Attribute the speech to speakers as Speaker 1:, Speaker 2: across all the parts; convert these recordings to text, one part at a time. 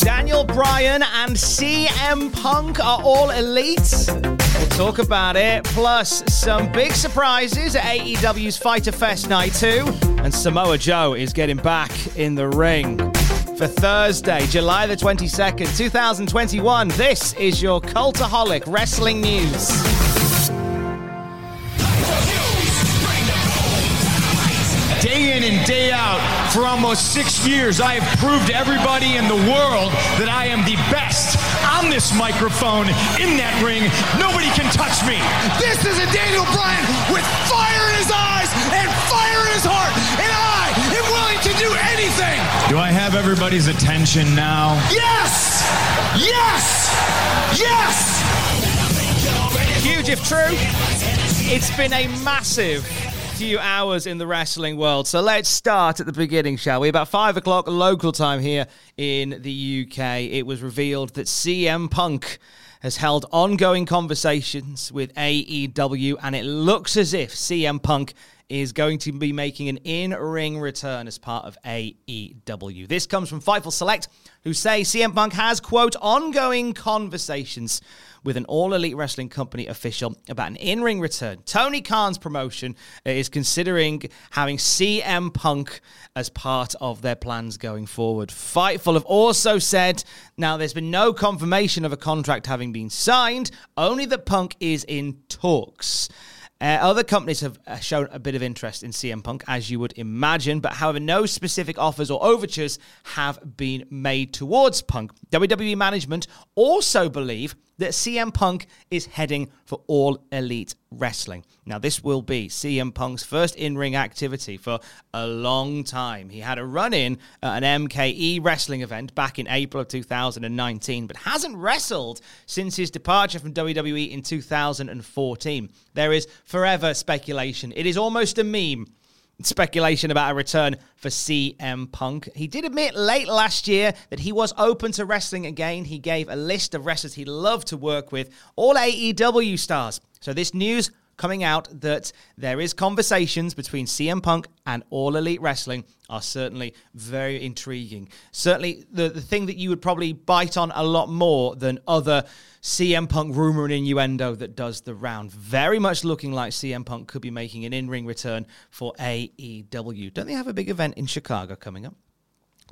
Speaker 1: Daniel Bryan and CM Punk are all elite. We'll talk about it. Plus, some big surprises at AEW's Fyter Fest Night 2. And Samoa Joe is getting back in the ring. For Thursday, July the 22nd, 2021, this is your Cultaholic Wrestling News.
Speaker 2: Day in and day out, for almost six years, I have proved to everybody in the world that I am the best on this microphone, in that ring. Nobody can touch me.
Speaker 3: This is a Daniel Bryan with fire in his eyes and fire in his heart, and I am willing to do anything.
Speaker 2: Do I have everybody's attention now?
Speaker 3: Yes! Yes! Yes!
Speaker 1: Huge if true. It's been a massive few hours in the wrestling world. So let's start at the beginning, shall we? About five o'clock local time here in the UK, it was revealed that CM Punk has held ongoing conversations with AEW, and it looks as if CM Punk is going to be making an in ring return as part of AEW. This comes from Fightful Select, who say CM Punk has, quote, ongoing conversations with an All Elite Wrestling Company official about an in ring return. Tony Khan's promotion is considering having CM Punk as part of their plans going forward. Fightful have also said now there's been no confirmation of a contract having been signed, only that Punk is in talks. Uh, other companies have uh, shown a bit of interest in CM Punk, as you would imagine, but however, no specific offers or overtures have been made towards Punk. WWE management also believe that CM Punk is heading for All Elite Wrestling. Now, this will be CM Punk's first in ring activity for a long time. He had a run in at an MKE wrestling event back in April of 2019, but hasn't wrestled since his departure from WWE in 2014. There is forever speculation. It is almost a meme speculation about a return for CM Punk. He did admit late last year that he was open to wrestling again. He gave a list of wrestlers he'd love to work with, all AEW stars. So this news coming out that there is conversations between CM Punk and All Elite Wrestling are certainly very intriguing. Certainly the, the thing that you would probably bite on a lot more than other CM Punk rumor and innuendo that does the round. Very much looking like CM Punk could be making an in-ring return for AEW. Don't they have a big event in Chicago coming up?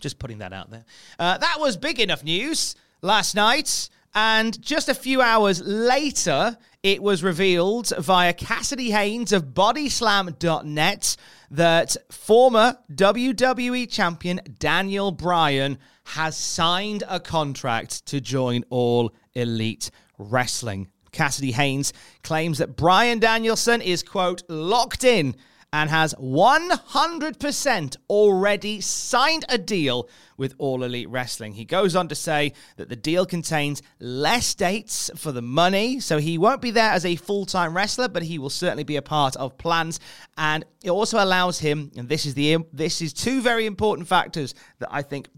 Speaker 1: Just putting that out there. Uh, that was big enough news last night. And just a few hours later, it was revealed via Cassidy Haynes of Bodyslam.net that former WWE champion Daniel Bryan has signed a contract to join All Elite Wrestling. Cassidy Haynes claims that Bryan Danielson is, quote, locked in and has 100% already signed a deal with All Elite Wrestling. He goes on to say that the deal contains less dates for the money, so he won't be there as a full time wrestler, but he will certainly be a part of plans. And it also allows him, and this is the this is two very important factors that I think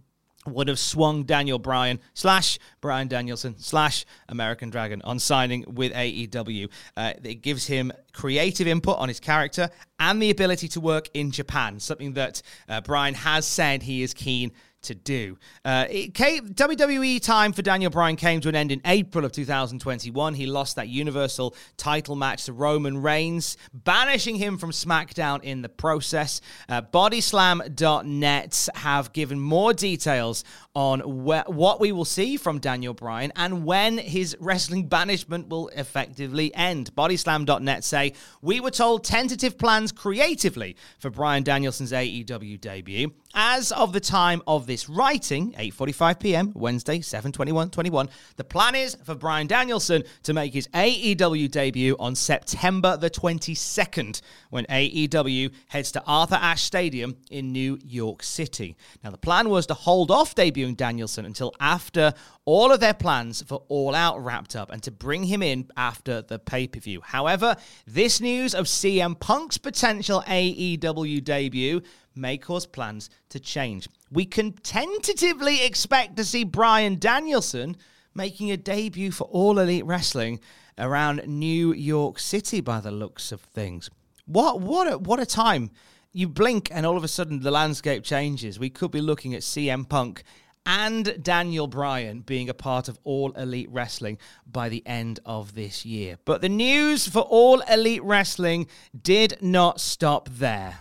Speaker 1: would have swung Daniel Bryan slash Bryan Danielson slash American Dragon on signing with AEW. Uh, it gives him creative input on his character and the ability to work in Japan, something that uh, Bryan has said he is keen to do. Uh, came, WWE time for Daniel Bryan came to an end in April of 2021. He lost that Universal title match to Roman Reigns, banishing him from SmackDown in the process. Uh, Bodyslam.net have given more details on wh- what we will see from Daniel Bryan and when his wrestling banishment will effectively end. Bodyslam.net say, We were told tentative plans creatively for Bryan Danielson's AEW debut. As of the time of this writing, 8:45 p.m. Wednesday, 7/21/21, the plan is for Bryan Danielson to make his AEW debut on September the 22nd when AEW heads to Arthur Ashe Stadium in New York City. Now the plan was to hold off debuting Danielson until after all of their plans for All Out wrapped up and to bring him in after the pay-per-view. However, this news of CM Punk's potential AEW debut may cause plans to change. We can tentatively expect to see Bryan Danielson making a debut for All Elite Wrestling around New York City by the looks of things. What what a, what a time. You blink and all of a sudden the landscape changes. We could be looking at CM Punk and Daniel Bryan being a part of All Elite Wrestling by the end of this year. But the news for All Elite Wrestling did not stop there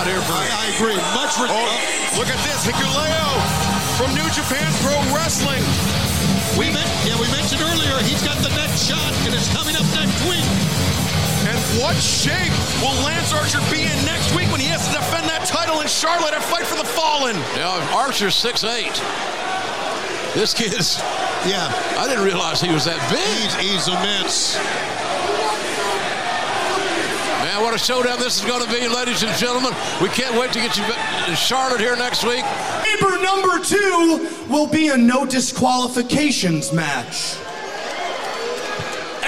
Speaker 4: out here for
Speaker 5: I, I agree. Much
Speaker 4: respect. Oh, look at this. Hikuleo from New Japan Pro Wrestling.
Speaker 5: We met, yeah, we mentioned earlier he's got the next shot and it's coming up next week.
Speaker 4: And what shape will Lance Archer be in next week when he has to defend that title in Charlotte and fight for the Fallen?
Speaker 6: Yeah, Archer's 6'8". This kid's.
Speaker 5: Yeah.
Speaker 6: I didn't realize he was that big.
Speaker 5: He's, he's immense Man,
Speaker 6: what a showdown this is going to be, ladies and gentlemen. We can't wait to get you to Charlotte here next week.
Speaker 3: Labor number two will be a no disqualifications match.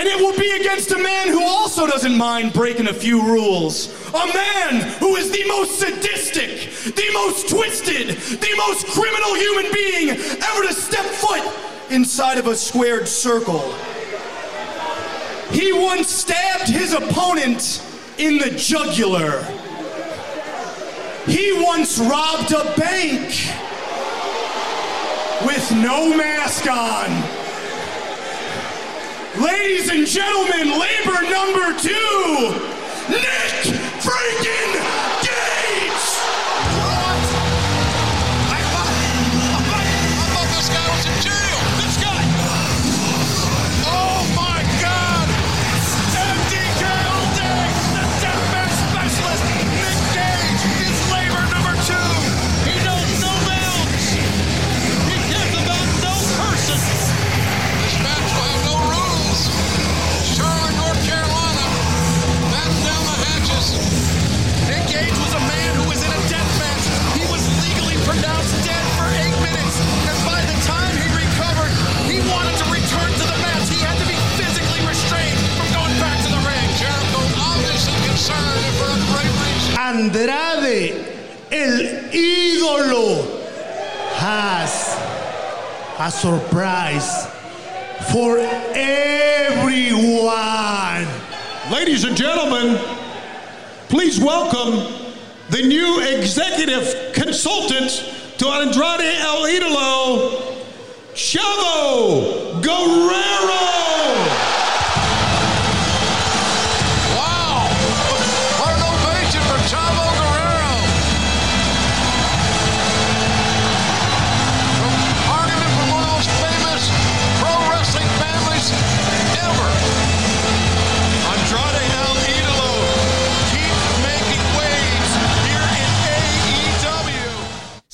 Speaker 3: And it will be against a man who also doesn't mind breaking a few rules. A man who is the most sadistic, the most twisted, the most criminal human being ever to step foot inside of a squared circle. He once stabbed his opponent in the jugular. He once robbed a bank with no mask on. Ladies and gentlemen, labor number two, Nick freaking surprise for everyone.
Speaker 5: Ladies and gentlemen, please welcome the new executive consultant to Andrade El Idolo, Chavo Guerrero.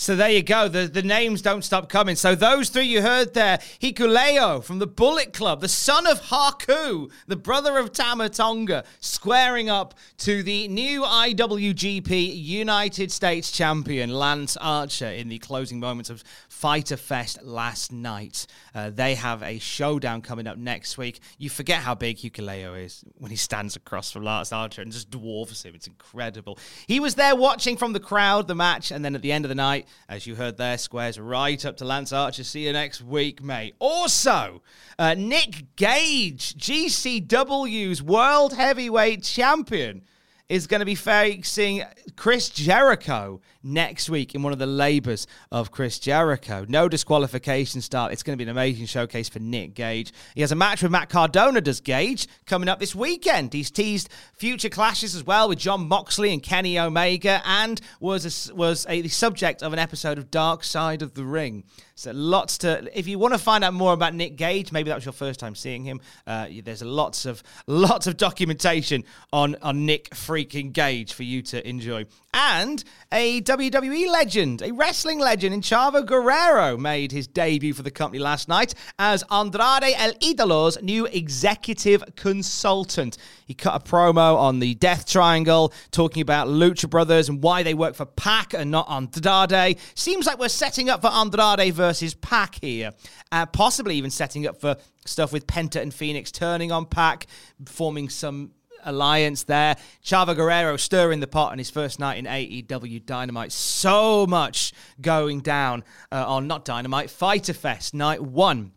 Speaker 1: So there you go. The, the names don't stop coming. So those three you heard there Hikuleo from the Bullet Club, the son of Haku, the brother of Tama Tonga, squaring up to the new IWGP United States champion, Lance Archer, in the closing moments of Fyter Fest last night. Uh, they have a showdown coming up next week. You forget how big Hikuleo is when he stands across from Lance Archer and just dwarfs him. It's incredible. He was there watching from the crowd the match, and then at the end of the night, as you heard there, squares right up to Lance Archer. See you next week, mate. Also, uh, Nick Gage, GCW's World Heavyweight Champion, is going to be facing Chris Jericho next week in one of the labors of Chris Jericho. No disqualification start. It's going to be an amazing showcase for Nick Gage. He has a match with Matt Cardona, does Gage, coming up this weekend. He's teased future clashes as well with Jon Moxley and Kenny Omega and was a, was a, the subject of an episode of Dark Side of the Ring. So lots to. If you want to find out more about Nick Gage, maybe that was your first time seeing him. Uh, there's lots of lots of documentation on on Nick freaking Gage for you to enjoy. And a WWE legend, a wrestling legend in Chavo Guerrero made his debut for the company last night as Andrade El Idolo's new executive consultant. He cut a promo on the Death Triangle talking about Lucha Brothers and why they work for Pac and not Andrade. Seems like we're setting up for Andrade versus Pac here. Uh, possibly even setting up for stuff with Penta and Fénix turning on Pac, forming some alliance there. Chavo Guerrero stirring the pot on his first night in AEW Dynamite. So much going down uh, on not Dynamite, Fyter Fest night one.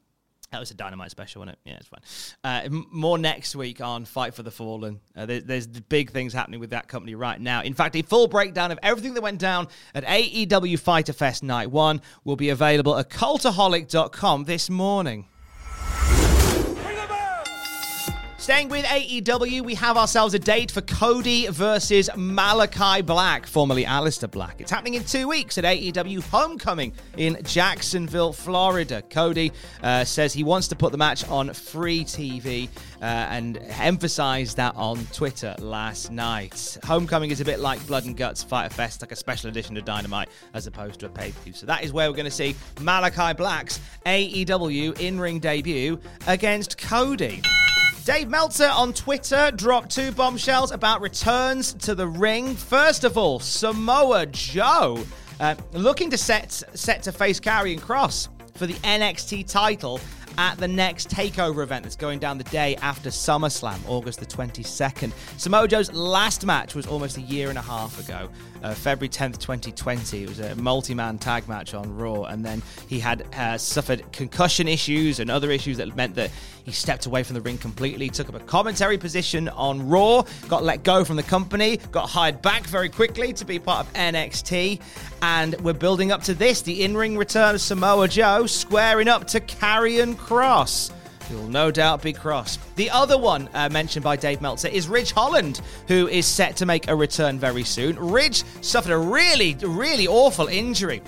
Speaker 1: That was a Dynamite special, wasn't it? Yeah, it's fine. Uh, m- more next week on Fight for the Fallen. Uh, there, there's big things happening with that company right now. In fact, a full breakdown of everything that went down at AEW Fyter Fest Night 1 will be available at cultaholic.com this morning. Staying with AEW, we have ourselves a date for Cody versus Malachi Black, formerly Aleister Black. It's happening in two weeks at AEW Homecoming in Jacksonville, Florida. Cody uh, says he wants to put the match on free TV uh, and emphasized that on Twitter last night. Homecoming is a bit like Blood and Guts Fyter Fest, like a special edition of Dynamite as opposed to a pay per view. So that is where we're going to see Malachi Black's AEW in ring debut against Cody. Dave Meltzer on Twitter dropped two bombshells about returns to the ring. First of all, Samoa Joe uh, looking to set set to face Karrion Kross for the NXT title at the next takeover event that's going down the day after SummerSlam, August the 22nd. Samoa Joe's last match was almost a year and a half ago, uh, February 10th, 2020. It was a multi man tag match on Raw, and then he had uh, suffered concussion issues and other issues that meant that he stepped away from the ring completely, took up a commentary position on Raw, got let go from the company, got hired back very quickly to be part of NXT, and we're building up to this the in ring return of Samoa Joe, squaring up to Karrion Kross You'll no doubt be cross. The other one uh, mentioned by Dave Meltzer is Ridge Holland, who is set to make a return very soon. Ridge suffered a really, really awful injury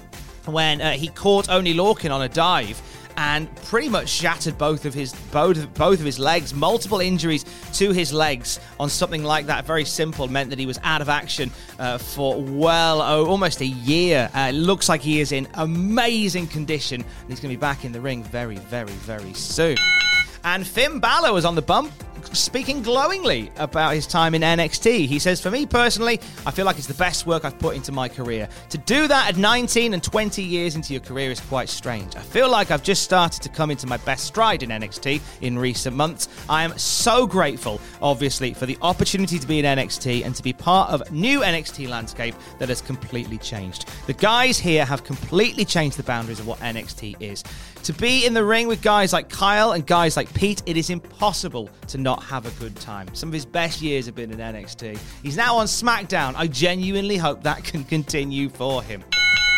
Speaker 1: when uh, he caught Oney Lorcan on a dive and pretty much shattered both of his both both of his legs. Multiple injuries to his legs on something like that. Very simple meant that he was out of action uh, for well oh, almost a year. Uh, it looks like he is in amazing condition and he's going to be back in the ring very very very soon. And Finn Balor was on the bump speaking glowingly about his time in NXT. He says, For me personally, I feel like it's the best work I've put into my career. To do that at 19 and 20 years into your career is quite strange. I feel like I've just started to come into my best stride in NXT in recent months. I am so grateful, obviously, for the opportunity to be in NXT and to be part of new NXT landscape that has completely changed. The guys here have completely changed the boundaries of what NXT is. To be in the ring with guys like Kyle and guys like Pete, it is impossible to not have a good time. Some of his best years have been in NXT. He's now on SmackDown. I genuinely hope that can continue for him.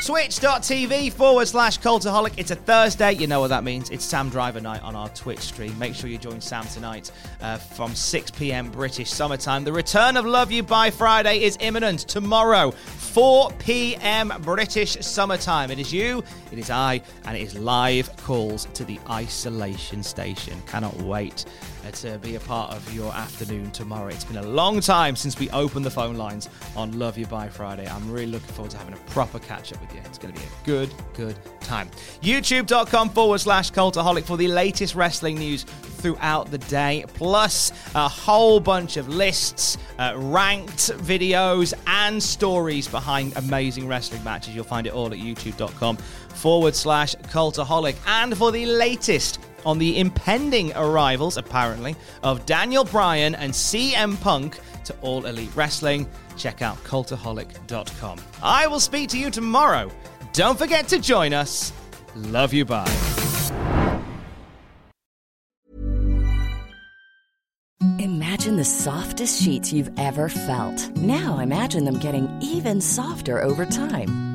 Speaker 1: Twitch.tv forward slash Cultaholic. It's a Thursday. You know what that means. It's Sam Driver night on our Twitch stream. Make sure you join Sam tonight uh, from 6 p.m. British summertime. The return of Love You by Friday is imminent tomorrow, 4 p.m. British summertime. It is you, it is I, and it is live calls to the isolation station. Cannot wait to be a part of your afternoon tomorrow. It's been a long time since we opened the phone lines on Love You by Friday. I'm really looking forward to having a proper catch up with you. It's going to be a good, good time. YouTube.com forward slash cultaholic for the latest wrestling news throughout the day, plus a whole bunch of lists, uh, ranked videos, and stories behind amazing wrestling matches. You'll find it all at youtube.com forward slash cultaholic. And for the latest on the impending arrivals, apparently, of Daniel Bryan and CM Punk to All Elite Wrestling. Check out cultaholic.com. I will speak to you tomorrow. Don't forget to join us. Love you, bye.
Speaker 7: Imagine the softest sheets you've ever felt. Now imagine them getting even softer over time.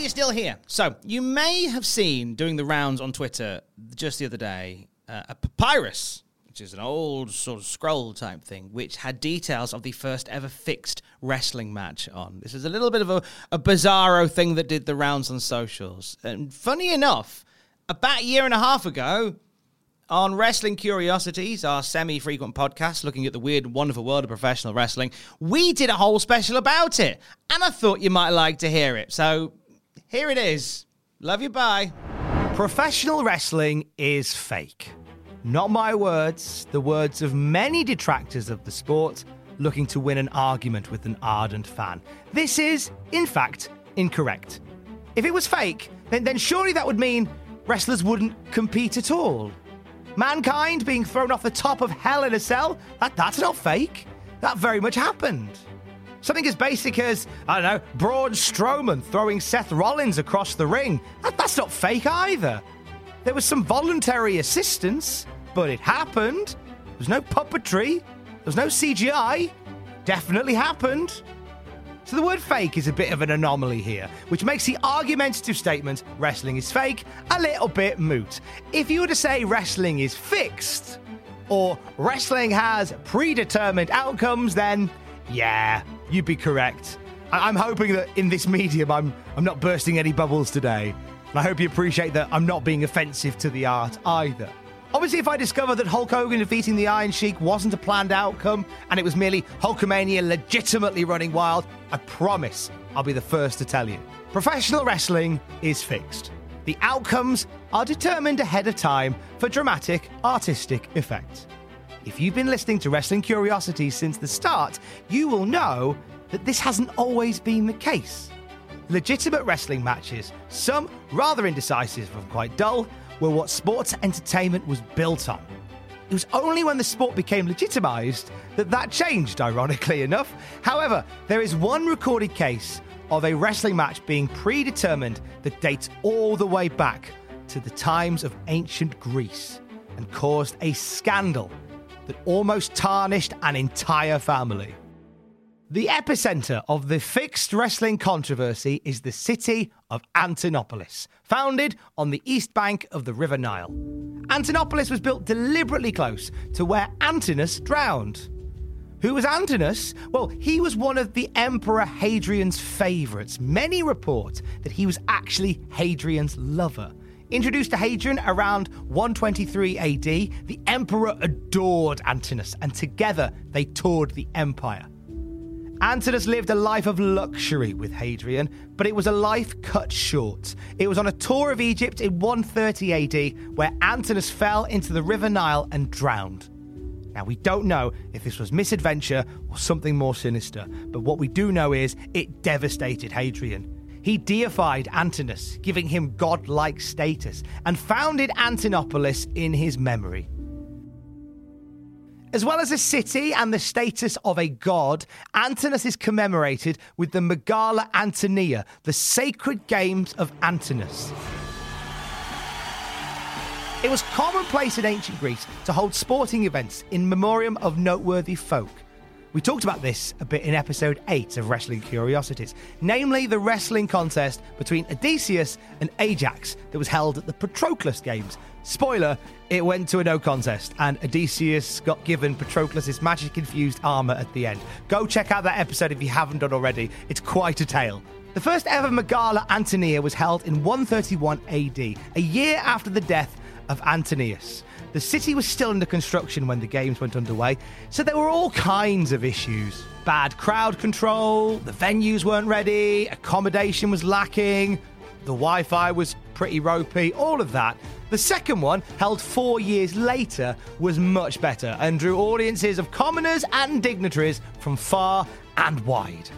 Speaker 8: You're still here. So, you may have seen doing the rounds on Twitter just the other day uh, a papyrus, which is an old sort of scroll type thing, which had details of the first ever fixed wrestling match on. This is a little bit of a, a bizarro thing that did the rounds on socials. And funny enough, about a year and a half ago, on Wrestling Curiosities, our semi frequent podcast looking at the weird, wonderful world of professional wrestling, we did a whole special about it. And I thought you might like to hear it. So here it is. Love you. Bye.
Speaker 1: Professional wrestling is fake. Not my words, the words of many detractors of the sport looking to win an argument with an ardent fan. This is, in fact, incorrect. If it was fake, then, then surely that would mean wrestlers wouldn't compete at all. Mankind being thrown off the top of Hell in a Cell, that, that's not fake. That very much happened. Something as basic as, I don't know, Braun Strowman throwing Seth Rollins across the ring. That, that's not fake either. There was some voluntary assistance, but it happened. There's no puppetry. There's no CGI. Definitely happened. So the word fake is a bit of an anomaly here, which makes the argumentative statement wrestling is fake a little bit moot. If you were to say wrestling is fixed, or wrestling has predetermined outcomes, then yeah, you'd be correct. I- am hoping that in this medium, I'm I'm not bursting any bubbles today, and I hope you appreciate that I'm not being offensive to the art either. Obviously, if I discover that Hulk Hogan defeating the Iron Sheik wasn't a planned outcome and it was merely Hulkamania legitimately running wild, I promise I'll be the first to tell you. Professional wrestling is fixed. The outcomes are determined ahead of time for dramatic, artistic effect. If you've been listening to Wrestling Curiosities since the start, you will know that this hasn't always been the case. Legitimate wrestling matches, some rather indecisive and quite dull, were what sports entertainment was built on. It was only when the sport became legitimised that that changed, ironically enough. However, there is one recorded case of a wrestling match being predetermined that dates all the way back to the times of ancient Greece and caused a scandal that almost tarnished an entire family. The epicenter of the fixed wrestling controversy is the city of Antinopolis, founded on the east bank of the River Nile. Antinopolis was built deliberately close to where Antinous drowned. Who was Antinous? Well, he was one of the Emperor Hadrian's favourites. Many report that he was actually Hadrian's lover. Introduced to Hadrian around 123 AD, the emperor adored Antinous, and together they toured the empire. Antinous lived a life of luxury with Hadrian, but it was a life cut short. It was on a tour of Egypt in 130 AD where Antinous fell into the River Nile and drowned. Now, we don't know if this was misadventure or something more sinister, but what we do know is it devastated Hadrian. He deified Antinous, giving him godlike status, and founded Antinopolis in his memory. As well as a city and the status of a god, Antinous is commemorated with the Megala Antonia, the sacred games of Antinous. It was commonplace in ancient Greece to hold sporting events in memoriam of noteworthy folk. We talked about this a bit in episode 8 of Wrestling Curiosities, namely the wrestling contest between Odysseus and Ajax that was held at the Patroclus Games. Spoiler, it went to a no contest, and Odysseus got given Patroclus' magic infused armour at the end. Go check out that episode if you haven't done already, it's quite a tale. The first ever Megala Antonia was held in 131 AD, a year after the death of Antonius. The city was still under construction when the games went underway, so there were all kinds of issues. Bad crowd control, the venues weren't ready, accommodation was lacking, the Wi Fi was pretty ropey, all of that. The second one, held four years later, was much better and drew audiences of commoners and dignitaries from far and wide.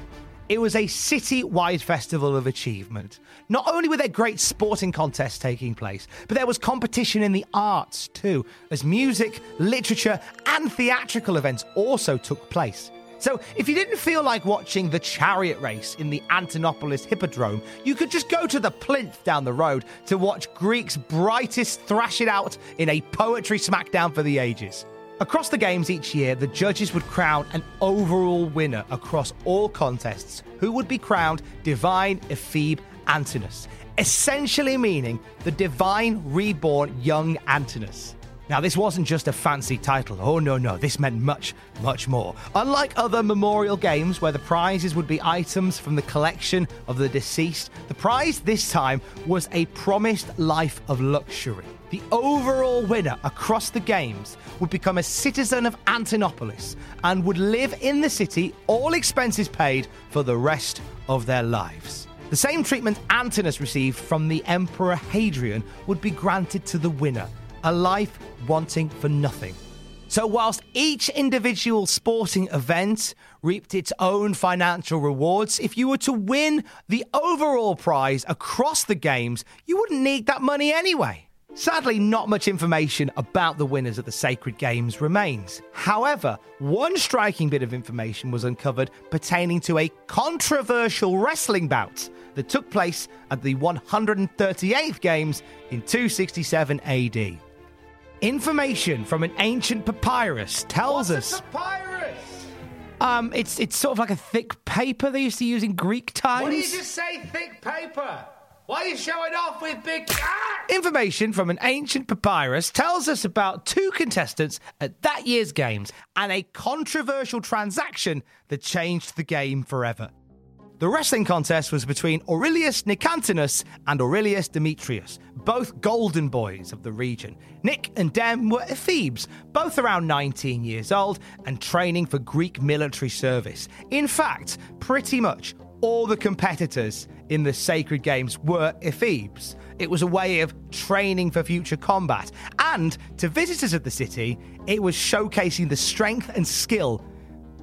Speaker 1: It was a city wide festival of achievement. Not only were there great sporting contests taking place, but there was competition in the arts too, as music, literature, and theatrical events also took place. So, if you didn't feel like watching the chariot race in the Antonopolis Hippodrome, you could just go to the plinth down the road to watch Greek's brightest thrash it out in a poetry smackdown for the ages. Across the games each year, the judges would crown an overall winner across all contests, who would be crowned Divine Ephebe Antinous, essentially meaning the divine reborn young Antinous. Now, this wasn't just a fancy title. Oh, no, no. This meant much, much more. Unlike other memorial games where the prizes would be items from the collection of the deceased, the prize this time was a promised life of luxury. The overall winner across the games would become a citizen of Antonopolis and would live in the city, all expenses paid, for the rest of their lives. The same treatment Antinous received from the Emperor Hadrian would be granted to the winner a life wanting for nothing. So, whilst each individual sporting event reaped its own financial rewards, if you were to win the overall prize across the games, you wouldn't need that money anyway. Sadly, not much information about the winners of the Sacred Games remains. However, one striking bit of information was uncovered pertaining to a controversial wrestling bout that took place at the 138th Games in 267 AD. Information from an ancient papyrus tells What's us. a papyrus? Um, it's it's sort of like a thick paper they used to use in Greek times.
Speaker 9: Why do you just say thick paper? Why are you showing off with big. Ah!
Speaker 1: Information from an ancient papyrus tells us about two contestants at that year's games and a controversial transaction that changed the game forever. The wrestling contest was between Aurelius Nicantinus and Aurelius Demetrius, both golden boys of the region. Nick and Dem were ephebes, both around 19 years old and training for Greek military service. In fact, pretty much all the competitors in the sacred games were ephebes. It was a way of training for future combat. And to visitors of the city, it was showcasing the strength and skill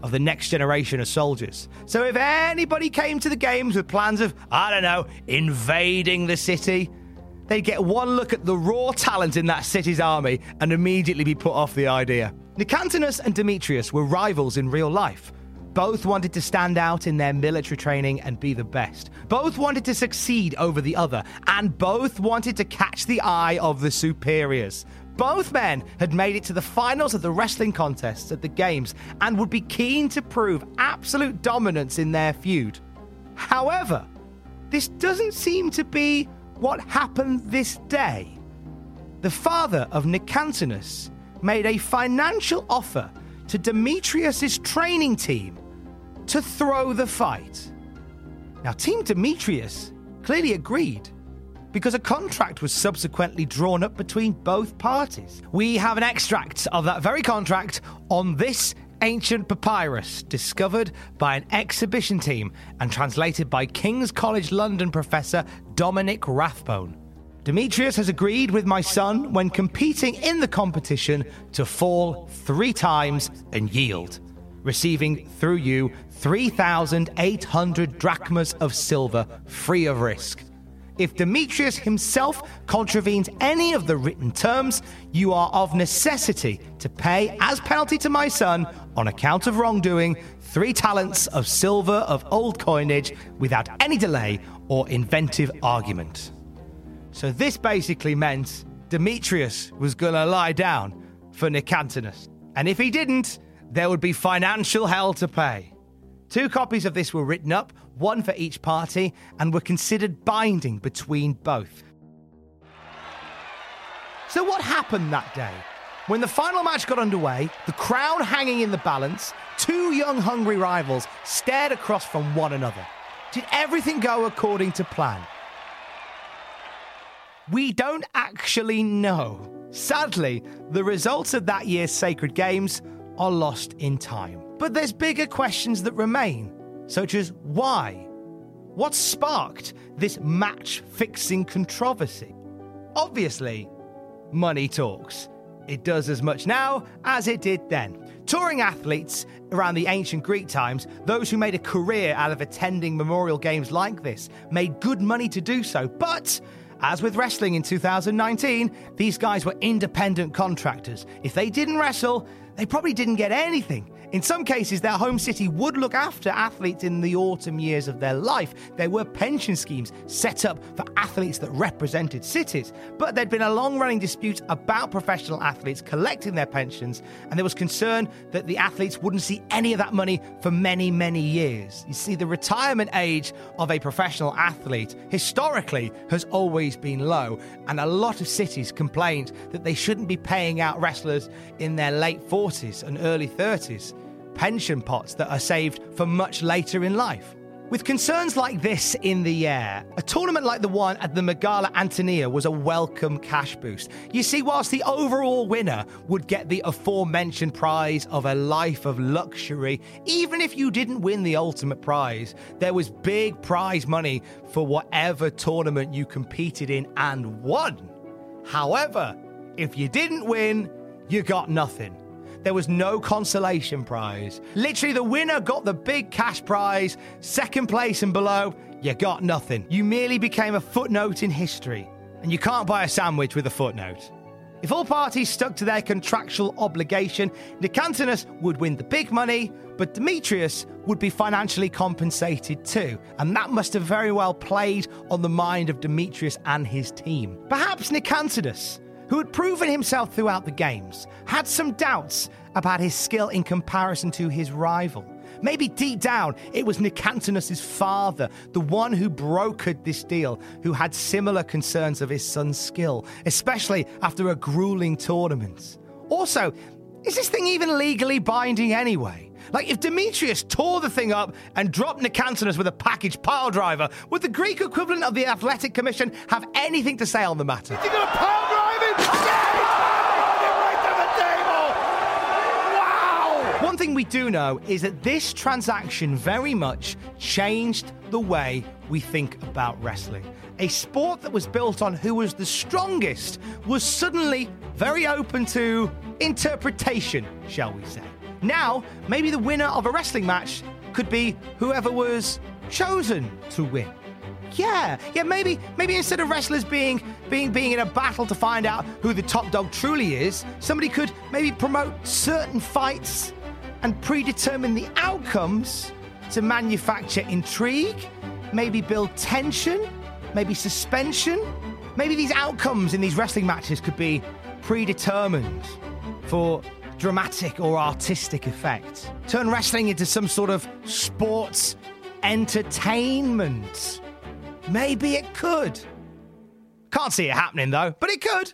Speaker 1: of the next generation of soldiers. So if anybody came to the games with plans of, I don't know, invading the city, they'd get one look at the raw talent in that city's army and immediately be put off the idea. Nicantinus and Demetrius were rivals in real life. Both wanted to stand out in their military training and be the best. Both wanted to succeed over the other, and both wanted to catch the eye of the superiors. Both men had made it to the finals of the wrestling contests at the Games and would be keen to prove absolute dominance in their feud. However, this doesn't seem to be what happened this day. The father of Nicantinus made a financial offer to Demetrius's training team to throw the fight. Now, Team Demetrius clearly agreed because a contract was subsequently drawn up between both parties. We have an extract of that very contract on this ancient papyrus discovered by an exhibition team and translated by King's College London professor Dominic Rathbone. Demetrius has agreed with my son when competing in the competition to fall three times and yield, receiving through you 3,800 drachmas of silver free of risk. If Demetrius himself contravenes any of the written terms, you are of necessity to pay as penalty to my son, on account of wrongdoing, three talents of silver of old coinage without any delay or inventive argument. So this basically meant Demetrius was going to lie down for Nicantinus. And if he didn't, there would be financial hell to pay. Two copies of this were written up, one for each party, and were considered binding between both. So, what happened that day? When the final match got underway, the crown hanging in the balance, two young, hungry rivals stared across from one another. Did everything go according to plan? We don't actually know. Sadly, the results of that year's Sacred Games are lost in time. But there's bigger questions that remain, such as why? What sparked this match fixing controversy? Obviously, money talks. It does as much now as it did then. Touring athletes around the ancient Greek times, those who made a career out of attending memorial games like this, made good money to do so. But as with wrestling in 2019, these guys were independent contractors. If they didn't wrestle, they probably didn't get anything. In some cases, their home city would look after athletes in the autumn years of their life. There were pension schemes set up for athletes that represented cities, but there'd been a long running dispute about professional athletes collecting their pensions, and there was concern that the athletes wouldn't see any of that money for many, many years. You see, the retirement age of a professional athlete historically has always been low, and a lot of cities complained that they shouldn't be paying out wrestlers in their late 40s and early 30s pension pots that are saved for much later in life. With concerns like this in the air, a tournament like the one at the Megala Antonia was a welcome cash boost. You see, whilst the overall winner would get the aforementioned prize of a life of luxury, even if you didn't win the ultimate prize, there was big prize money for whatever tournament you competed in and won. However, if you didn't win, you got nothing there was no consolation prize. Literally, the winner got the big cash prize, second place and below, you got nothing. You merely became a footnote in history, and you can't buy a sandwich with a footnote. If all parties stuck to their contractual obligation, Nicantinus would win the big money, but Demetrius would be financially compensated too, and that must have very well played on the mind of Demetrius and his team. Perhaps Nicantinus who had proven himself throughout the games, had some doubts about his skill in comparison to his rival. Maybe deep down, it was Nicantinus' father, the one who brokered this deal, who had similar concerns of his son's skill, especially after a grueling tournament. Also, is this thing even legally binding anyway? Like, if Demetrius tore the thing up and dropped Nicantinus with a package pile driver, would the Greek equivalent of the Athletic Commission have anything to say on the matter?
Speaker 9: Is he going to pile drive him? Right to the table! Wow!
Speaker 1: One thing we do know is that this transaction very much changed the way we think about wrestling. A sport that was built on who was the strongest was suddenly very open to interpretation, shall we say. Now, maybe the winner of a wrestling match could be whoever was chosen to win. Yeah, yeah, maybe maybe instead of wrestlers being being being in a battle to find out who the top dog truly is, somebody could maybe promote certain fights and predetermine the outcomes to manufacture intrigue, maybe build tension, maybe suspension. Maybe these outcomes in these wrestling matches could be predetermined for dramatic or artistic effect. Turn wrestling into some sort of sports entertainment. Maybe it could. Can't see it happening though, but it could.